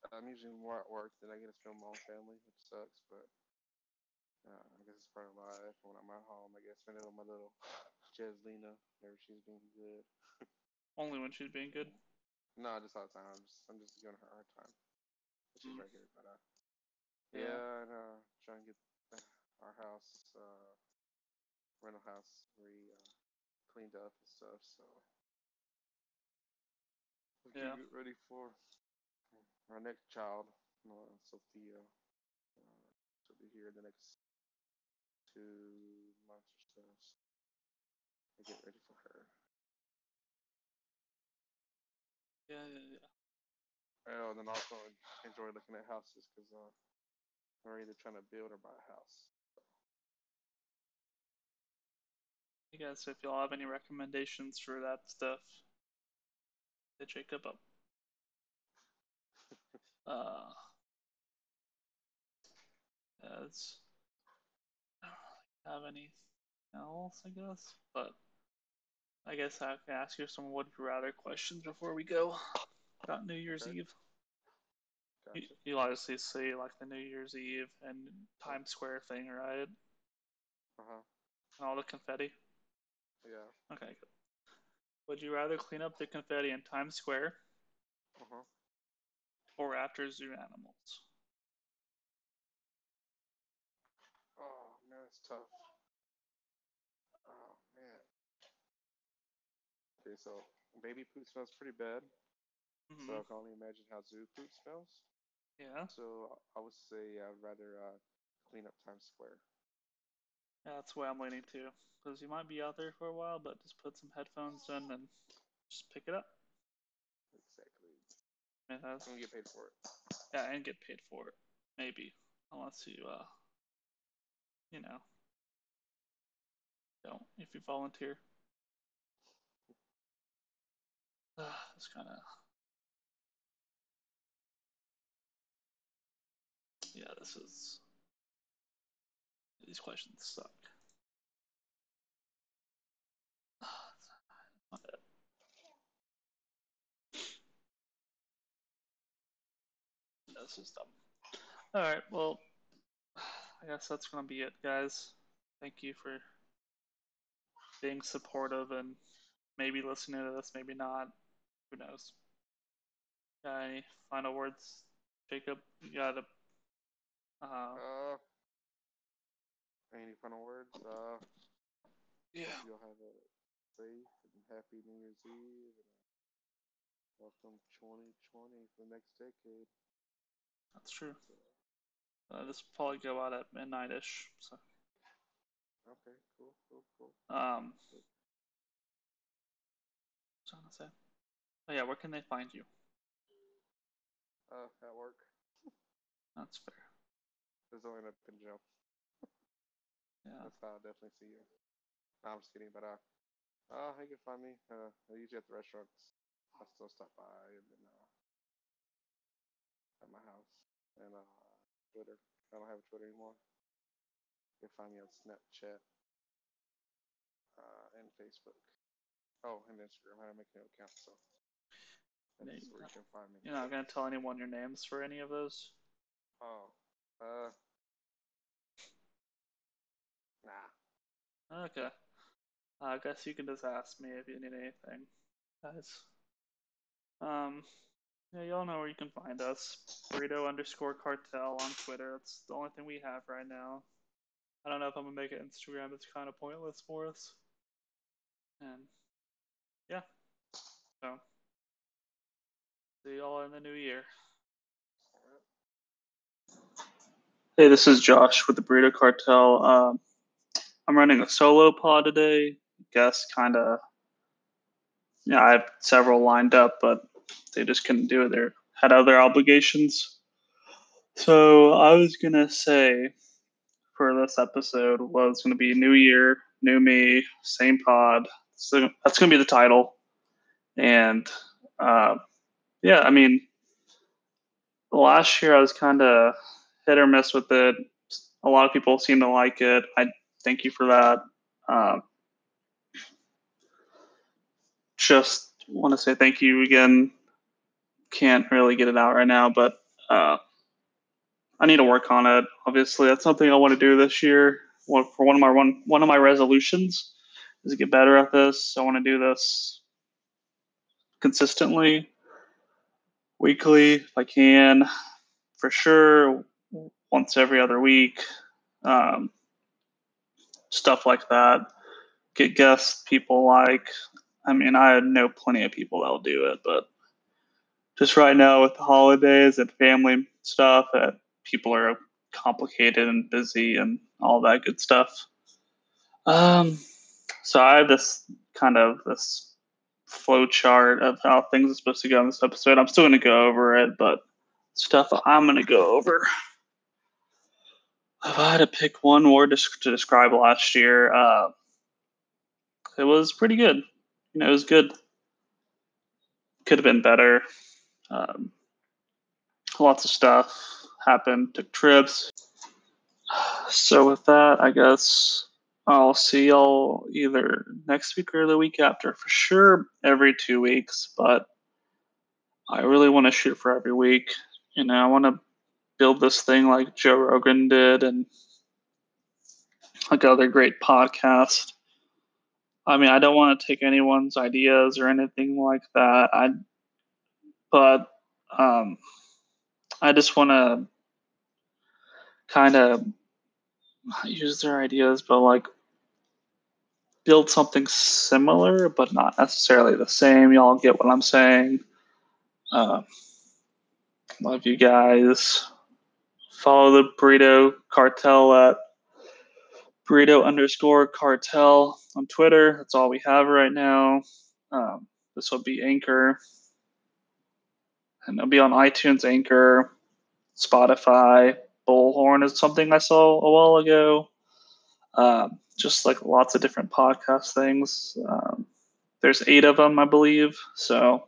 I'm usually more at work than I get to spend with my own family, which sucks, but uh, I guess it's part of life. When I'm at home, I get to spend it with my little [LAUGHS] Jeslina, whenever she's being good. [LAUGHS] Only when she's being good. No, just all the time. I'm just, I'm just giving her a hard time. But She's Mm. right here, but uh, Yeah. yeah, and uh, trying to get our house, uh, rental house, re uh, cleaned up and stuff. So we Yeah. get ready for our next child, uh, Sophia. Uh, she'll be here in the next two months or so. we get ready for her. Yeah, yeah, yeah. Oh, and then also enjoy looking at houses because uh, we're either trying to build or buy a house. You guys, if y'all have any recommendations for that stuff, hit Jacob up. Uh, it's, I don't really have anything else, I guess, but I guess I can ask you some would you rather questions before we go about New Year's Okay. Eve. You, Gotcha. you obviously see like the New Year's Eve and Times Square thing, right? Uh huh. And all the confetti. Yeah. Okay, good. Would you rather clean up the confetti in Times Square. Or after zoo animals? Oh man, it's tough. Oh man. Okay, so baby poop smells pretty bad. Mhm. So I can only imagine how zoo poop smells. yeah, So I would say I'd rather uh, clean up Times Square. yeah, that's the way I'm leaning too. Because you might be out there for a while, but just put some headphones in and just pick it up. And that's, I'm gonna get paid for it. yeah, and get paid for it. Maybe. Unless you, uh, you know, don't. If you volunteer. [SIGHS] it's kind of. Yeah, this is. These questions suck. This is dumb. Alright, well, I guess that's gonna be it, guys. Thank you for being supportive and maybe listening to this, maybe not. Who knows? Got any final words, Jacob? You got a. Uh, Uh, any final words? Uh, yeah. You'll have a safe and happy New Year's Eve. And welcome 2020 for the next decade. That's true. Uh, this will probably go out at midnight ish. So, Okay, cool, cool, cool. um, I gonna say? Oh yeah, where can they find you? Uh, at work. That's fair. There's only up in jail. Yeah. That's how I definitely see you. No, I'm just kidding, but uh, uh, you can find me. Uh, usually at the restaurants. I still stop by and then uh, at my house and uh, Twitter. I don't have a Twitter anymore. You can find me on Snapchat uh, and Facebook. Oh, and Instagram. I haven't made no account, so that's Maybe where you can find me. You're not gonna tell anyone your names for any of those. Oh, uh, nah. Okay. I guess you can just ask me if you need anything, guys. Um, yeah, y'all know where you can find us. Burrito underscore cartel on Twitter. That's the only thing we have right now. I don't know if I'm gonna make it Instagram. It's kind of pointless for us. And yeah, so see y'all in the new year. Hey, this is Josh with the Burrito Cartel. Um, I'm running a solo pod today. I Guess kind of. Yeah, I have several lined up, but they just couldn't do it. They had other obligations. So I was gonna say, for this episode was to be New Year, New Me, same pod. So that's to be the title. And uh, yeah, I mean, last year I was kind of hit or miss with it. A lot of people seem to like it. I thank you for that. Um, just want to say thank you again. Can't really get it out right now, but uh, I need to work on it. Obviously, that's something I want to do this year. for one of my one one of my resolutions is to get better at this. I want to do this consistently, weekly if I can, for sure, once every other week. Um, stuff like that. Get guests people like. I mean, I know plenty of people that'll do it, but just right now with the holidays and family stuff, that people are complicated and busy and all that good stuff. Um, so I have this kind of this flow chart of how things are supposed to go in this episode. I'm still going to go over it, but stuff I'm going to go over. If I had to pick one word to, describe last year, uh, it was pretty good. You know, it was good. Could have been better. Um, lots of stuff happened. Took trips. So with that, I guess I'll see y'all either next week or the week after. For sure, every two weeks, but I really want to shoot for every week. You know, I want to build this thing like Joe Rogan did and like other great podcasts. I mean, I don't want to take anyone's ideas or anything like that. I, but um, I just want to kind of use their ideas, but like build something similar, but not necessarily the same. Y'all get what I'm saying. Uh, love you guys. Follow the Burrito Cartel at burrito underscore cartel on Twitter. That's all we have right now. Um, this will be Anchor. And it'll be on iTunes, Anchor, Spotify, Bullhorn is something I saw a while ago. Um, just like lots of different podcast things. Um, there's eight of them, I believe. So,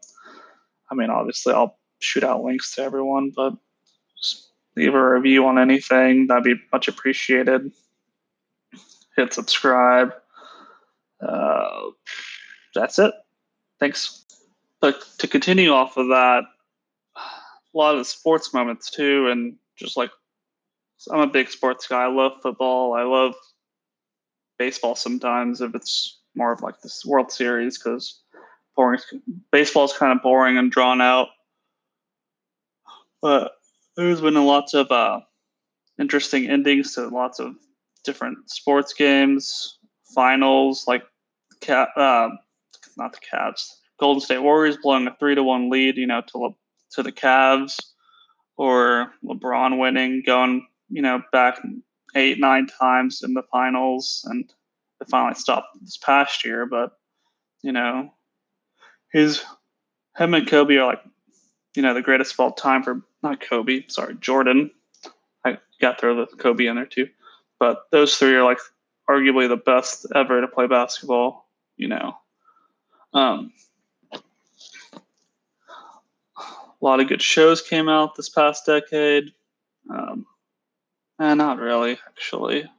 I mean, obviously, I'll shoot out links to everyone, but leave a review on anything. That'd be much appreciated. Hit subscribe. Uh, that's it. Thanks. But to continue off of that, a lot of the sports moments too, and just like I'm a big sports guy. I love football. I love baseball sometimes if it's more of like this World Series because boring baseball is kind of boring and drawn out. But there's been lots of uh, interesting endings to lots of different sports games, finals like cat, uh, not the Cats, Golden State Warriors blowing a three to one lead, you know, to to the Cavs, or LeBron winning, going you know, back eight, nine times in the finals, and it finally stopped this past year. But you know, his him and Kobe are like, you know, the greatest of all time for not Kobe, sorry, Jordan. I got throw the Kobe in there too, but those three are like arguably the best ever to play basketball. You know, um, a lot of good shows came out this past decade. Um, Eh, not really, actually.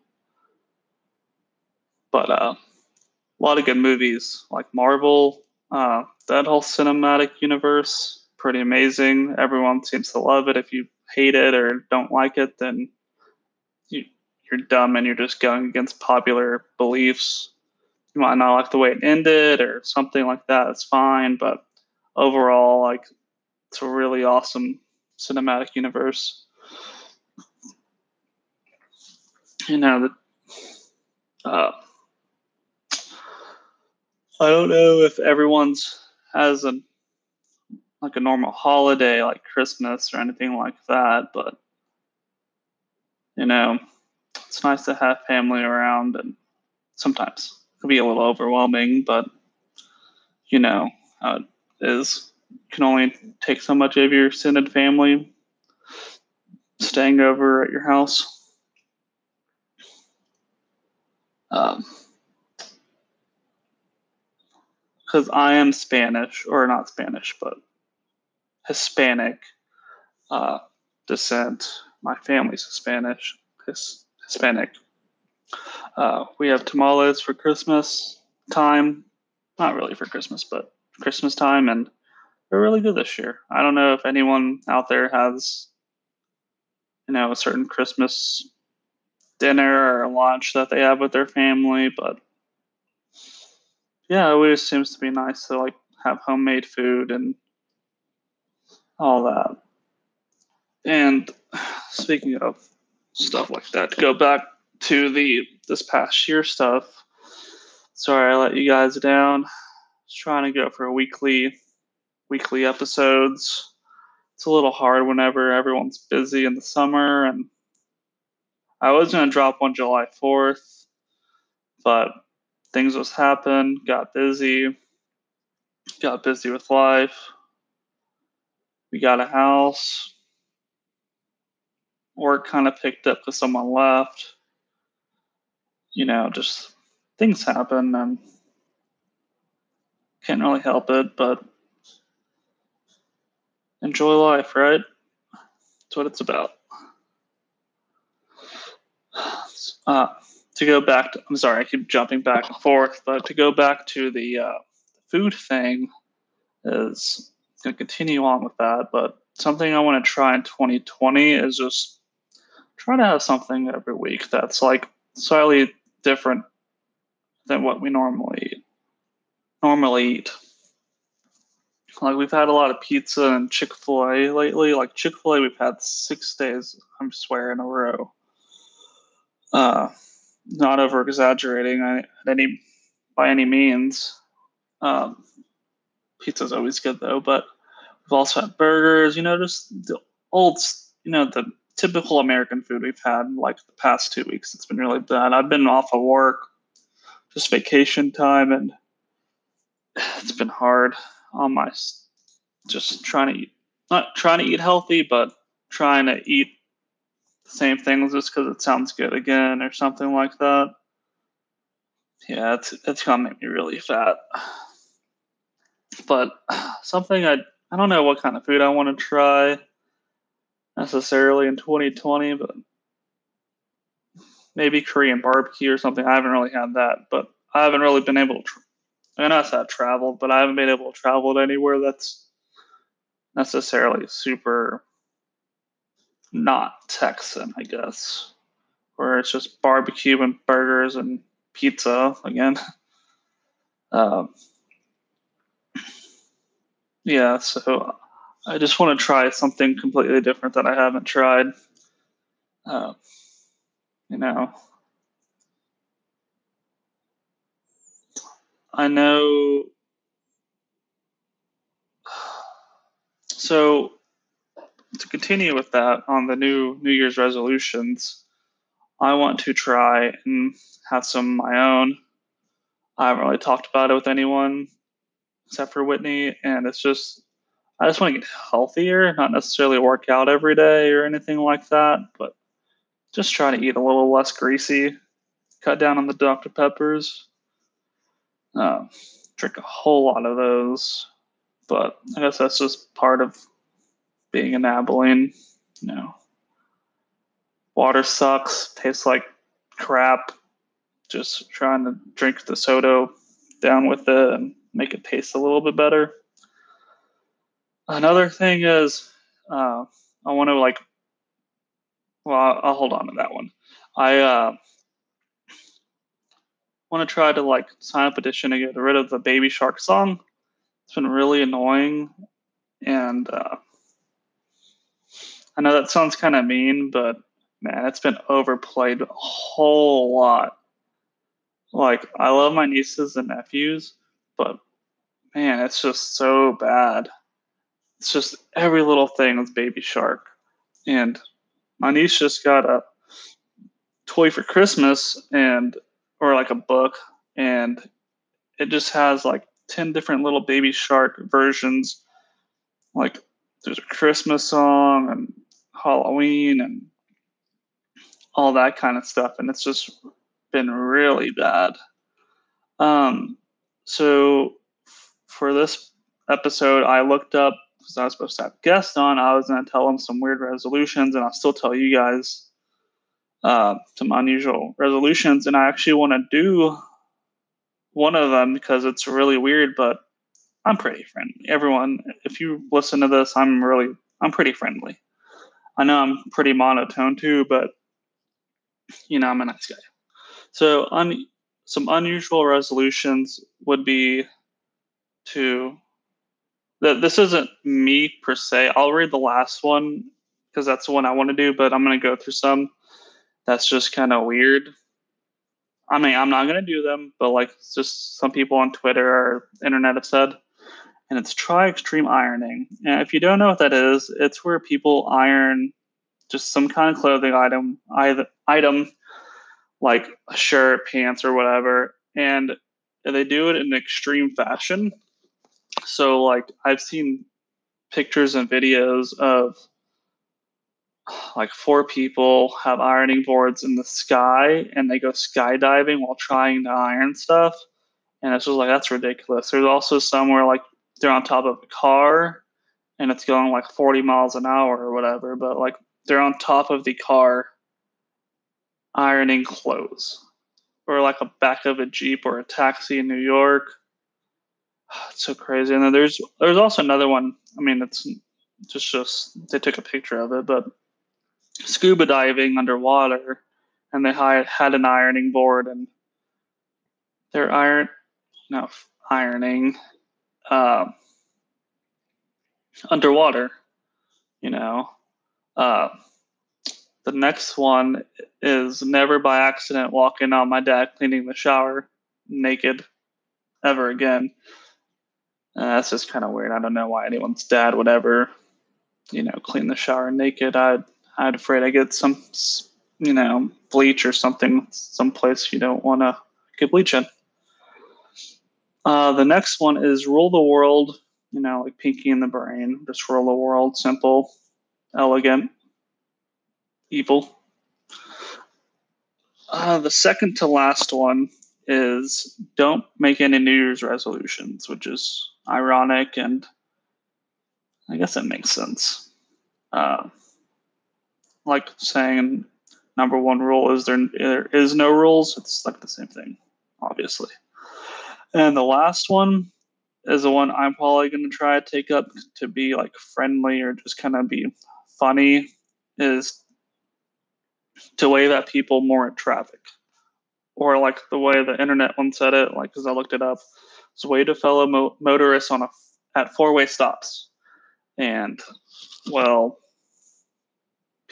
But uh, a lot of good movies, like Marvel, uh, that whole cinematic universe, pretty amazing. Everyone seems to love it. If you hate it or don't like it, then you, you're dumb and you're just going against popular beliefs. You might not like the way it ended or something like that. It's fine, but overall, like it's a really awesome cinematic universe. you know, the, uh, I don't know if everyone's has a like a normal holiday like Christmas or anything like that, but you know, it's nice to have family around and sometimes it can be a little overwhelming, but you know how it is. Can only take so much of your extended family staying over at your house. Um, because I am Spanish, or not Spanish, but Hispanic uh, descent. My family's Spanish, his, Hispanic. Uh, we have tamales for Christmas time. Not really for Christmas, but Christmas time, and they're really good this year. I don't know if anyone out there has, you know, a certain Christmas dinner or lunch that they have with their family, but yeah, it always seems to be nice to like have homemade food and all that. And speaking of stuff like that, to go back to the this past year stuff. Sorry I let you guys down. Just trying to go for a weekly weekly episodes. It's a little hard whenever everyone's busy in the summer and I was gonna drop one July 4th, but things was happen, got busy, got busy with life. We got a house. Work kind of picked up because someone left. You know, just things happen and can't really help it, but enjoy life, right? That's what it's about. [SIGHS] Uh, to go back to, I'm sorry, I keep jumping back and forth, but to go back to the uh, food thing is going to continue on with that. But something I want to try in 2020 is just try to have something every week that's like slightly different than what we normally eat. Normally eat. Like we've had a lot of pizza and Chick Fil A lately. Like Chick Fil A, we've had six days. I'm swear in a row. Uh, not over exaggerating at any by any means. Um, pizza's always good though, but we've also had burgers. You know, just the old, you know, the typical American food we've had like the past two weeks. It's been really bad. I've been off of work, just vacation time, and [SIGHS] it's been hard on my just trying to eat, not trying to eat healthy, but trying to eat the same things just because it sounds good again or something like that. Yeah, it's it's gonna make me really fat. But [SIGHS] something I I don't know what kind of food I want to try necessarily in 2020, but maybe Korean barbecue or something. I haven't really had that, but I haven't really been able to. I know it's travel, but I haven't been able to travel to anywhere that's necessarily super not Texan, I guess, where it's just barbecue and burgers and pizza again. [LAUGHS] Um, yeah, so I just want to try something completely different that I haven't tried. Uh, you know, I know. So to continue with that on the new New Year's resolutions, I want to try and have some of my own. I haven't really talked about it with anyone except for Whitney, and it's just I just want to get healthier, not necessarily work out every day or anything like that, but just try to eat a little less greasy, cut down on the Dr. Peppers, uh, drink a whole lot of those. But I guess that's just part of being in Abilene, you know, water sucks, tastes like crap. Just trying to drink the soda down with it and make it taste a little bit better. Another thing is, uh, I want to like, well, I'll, hold on to that one. I uh, want to try to like sign a petition to get rid of the Baby Shark song. It's been really annoying, and uh, I know that sounds kind of mean, but man, it's been overplayed a whole lot. Like, I love my nieces and nephews, but man, it's just so bad. It's just every little thing with Baby Shark. And my niece just got a toy for Christmas and or like a book and it just has like 10 different little baby shark versions like there's a christmas song and Halloween and all that kind of stuff. And it's just been really bad. Um, so for this episode, I looked up because I was supposed to have guests on. I was going to tell them some weird resolutions, and I'll still tell you guys uh, some unusual resolutions. And I actually want to do one of them because it's really weird, but I'm pretty friendly. Everyone, if you listen to this, I'm really, I'm pretty friendly. I know I'm pretty monotone too, but you know, I'm a nice guy. So, un, some unusual resolutions would be to that this isn't me per se. I'll read the last one because that's the one I want to do, but I'm going to go through some that's just kind of weird. I mean, I'm not going to do them, but like just some people on Twitter or internet have said, and it's try extreme ironing. And if you don't know what that is, it's where people iron just some kind of clothing item, item like a shirt, pants, or whatever, and they do it in extreme fashion. So, like, I've seen pictures and videos of like four people have ironing boards in the sky and they go skydiving while trying to iron stuff. And it's just like, that's ridiculous. There's also somewhere like they're on top of a car and it's going like 40 miles an hour or whatever, but like they're on top of the car ironing clothes or like a back of a Jeep or a taxi in New York. [SIGHS] It's so crazy. And then there's there's also another one. I mean, it's just just they took a picture of it, but scuba diving underwater, and they had an ironing board, and they're iron no ironing uh, underwater. You know, uh, the next one is never by accident walking on my dad cleaning the shower naked ever again. Uh, that's just kind of weird. I don't know why anyone's dad would ever, you know, clean the shower naked. I'd I'd afraid I get some, you know, bleach or something, someplace you don't want to get bleach in. Uh, the next one is rule the world. You know, like Pinky and the Brain. Just rule the world. Simple, elegant, evil. Uh, the second to last one is don't make any New Year's resolutions, which is ironic and I guess it makes sense. Uh, like saying number one rule is there there is no rules. It's like the same thing, obviously. And the last one is the one I'm probably going to try to take up to be like friendly or just kind of be funny is to wave at people more at traffic. Or like the way the internet one said it, like because I looked it up, it's wave to fellow mo- motorists on a at four way stops. And well,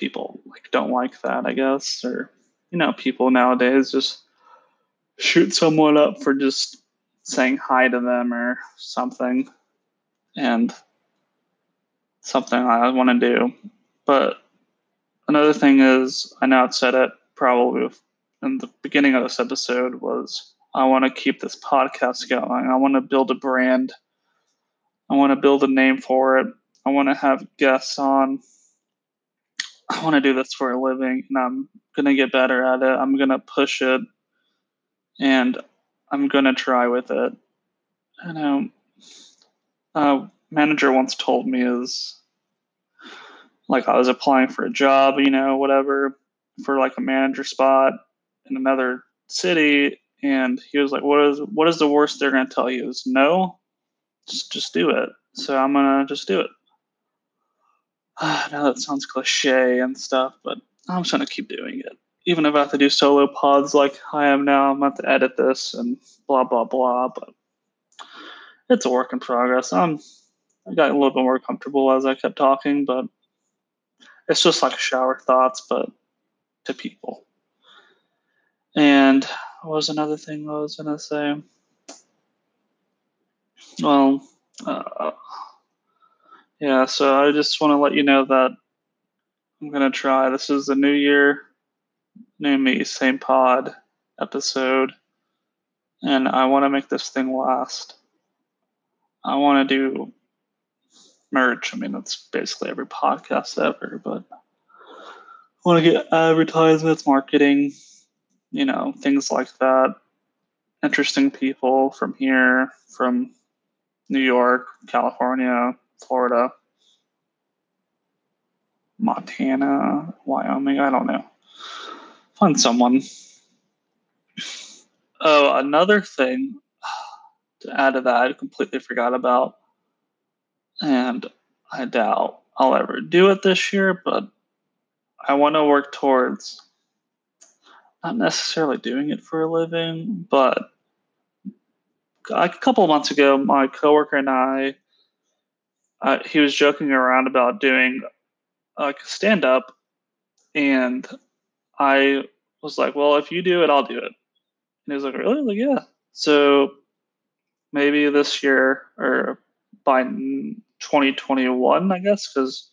people like don't like that, I guess, or you know, people nowadays just shoot someone up for just saying hi to them or something, and something I want to do. But another thing is, I know I've said it probably in the beginning of this episode was I want to keep this podcast going. I want to build a brand. I want to build a name for it. I want to have guests on I want to do this for a living and I'm going to get better at it. I'm going to push it and I'm going to try with it. I know a manager once told me is like I was applying for a job, you know, whatever, for like a manager spot in another city and he was like, "What is what is the worst they're going to tell you? Is no, just just do it." So I'm gonna just do it. I know that sounds cliche and stuff, but I'm just gonna keep doing it. Even if I have to do solo pods like I am now, I'm about to edit this and blah blah blah. But it's a work in progress. I'm I got a little bit more comfortable as I kept talking, but it's just like shower thoughts, but to people. And what was another thing I was gonna say? Well, uh, yeah, so I just want to let you know that I'm going to try. This is the new year, new me, same pod episode. And I want to make this thing last. I want to do merch. I mean, that's basically every podcast ever, but I want to get advertisements, marketing, you know, things like that. Interesting people from here, from New York, California, Florida, Montana, Wyoming. I don't know. Find someone. Oh, another thing to add to that, I completely forgot about, and I doubt I'll ever do it this year, but I want to work towards not necessarily doing it for a living, but a couple months ago, my coworker and I, uh, he was joking around about doing like stand up, and I was like, "Well, if you do it, I'll do it." And he was like, "Really?" Like, "Yeah." So maybe this year or by 2021, I guess, because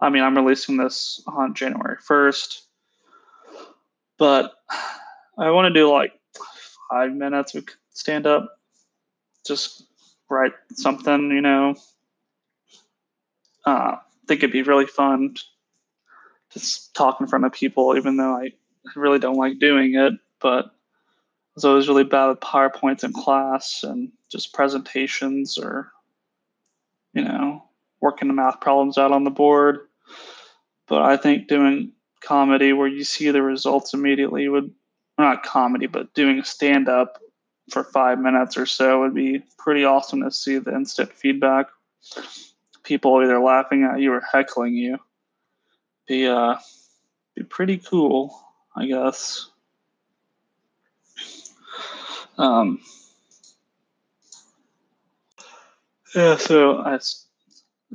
I mean I'm releasing this on January 1st, but I want to do like five minutes of stand up, just write something, you know. Uh, I think it'd be really fun just talk in front of people, even though I really don't like doing it. But I was always really bad with PowerPoints in class and just presentations or, you know, working the math problems out on the board. But I think doing comedy where you see the results immediately would, not comedy, but doing stand up for five minutes or so would be pretty awesome to see the instant feedback. People either laughing at you or heckling you. Be uh be pretty cool, I guess. Um yeah, so I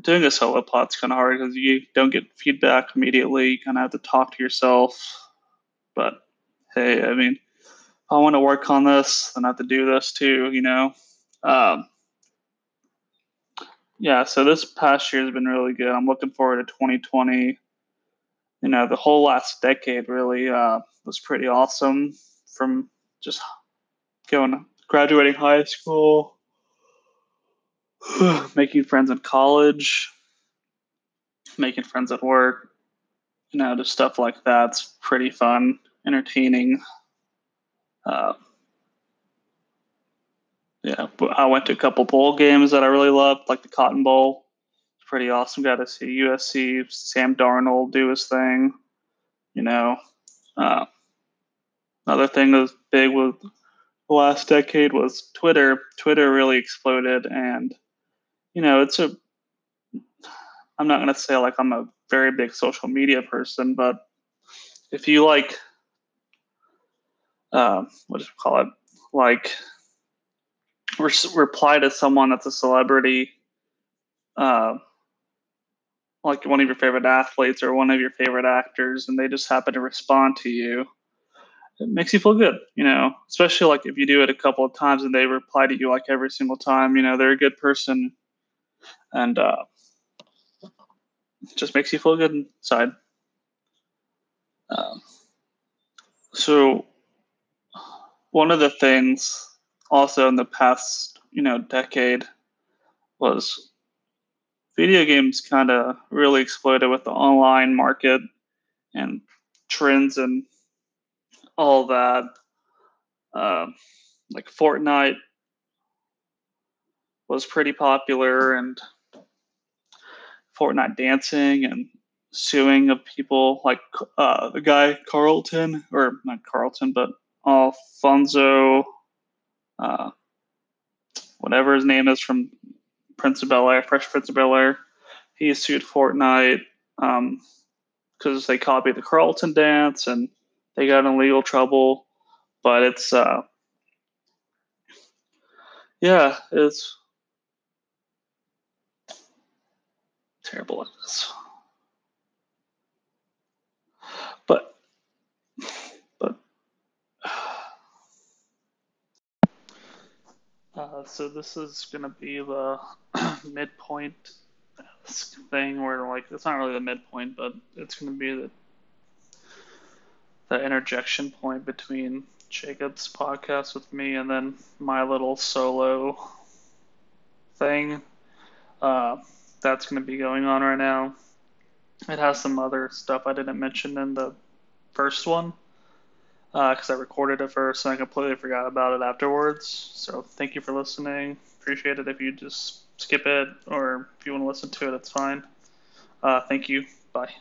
doing a solo pod's kind of hard because you don't get feedback immediately. You kind of have to talk to yourself. But hey, I mean, I want to work on this, then I have to do this too, you know? Um, yeah, so this past year has been really good. I'm looking forward to 2020. You know, the whole last decade really uh, was pretty awesome from just going, graduating high school, [SIGHS] making friends in college, making friends at work, you know, just stuff like that's pretty fun, entertaining. Uh, yeah, I went to a couple bowl games that I really loved, like the Cotton Bowl. Pretty awesome. Got to see USC, Sam Darnold do his thing. You know, uh, another thing that was big with the last decade was Twitter. Twitter really exploded, and you know, it's a. I'm not going to say like I'm a very big social media person, but if you like, uh, what do you call it? Like [LAUGHS] re- reply to someone that's a celebrity, uh, like one of your favorite athletes or one of your favorite actors, and they just happen to respond to you, it makes you feel good, you know, especially like if you do it a couple of times and they reply to you like every single time, you know, they're a good person and uh, just makes you feel good inside. Um, so, one of the things also in the past, you know, decade was video games kind of really exploded with the online market and trends and all that. Uh, like Fortnite was pretty popular, and Fortnite dancing and suing of people like uh, the guy Carlton, or not Carlton, but Alfonso, uh, whatever his name is from Prince of Bel Air, Fresh Prince of Bel Air. He sued Fortnite because um, they copied the Carlton dance and they got in legal trouble. But it's, uh, yeah, it's terrible at this. But, but, uh, so this is gonna be the [CLEARS THROAT] midpoint thing where like it's not really the midpoint, but it's gonna be the the interjection point between Jacob's podcast with me and then my little solo thing. Uh, that's to be going on right now. It has some other stuff I didn't mention in the first one. Because uh, I recorded it first and I completely forgot about it afterwards. So thank you for listening. Appreciate it if you just skip it or if you want to listen to it, it's fine. Uh, thank you. Bye.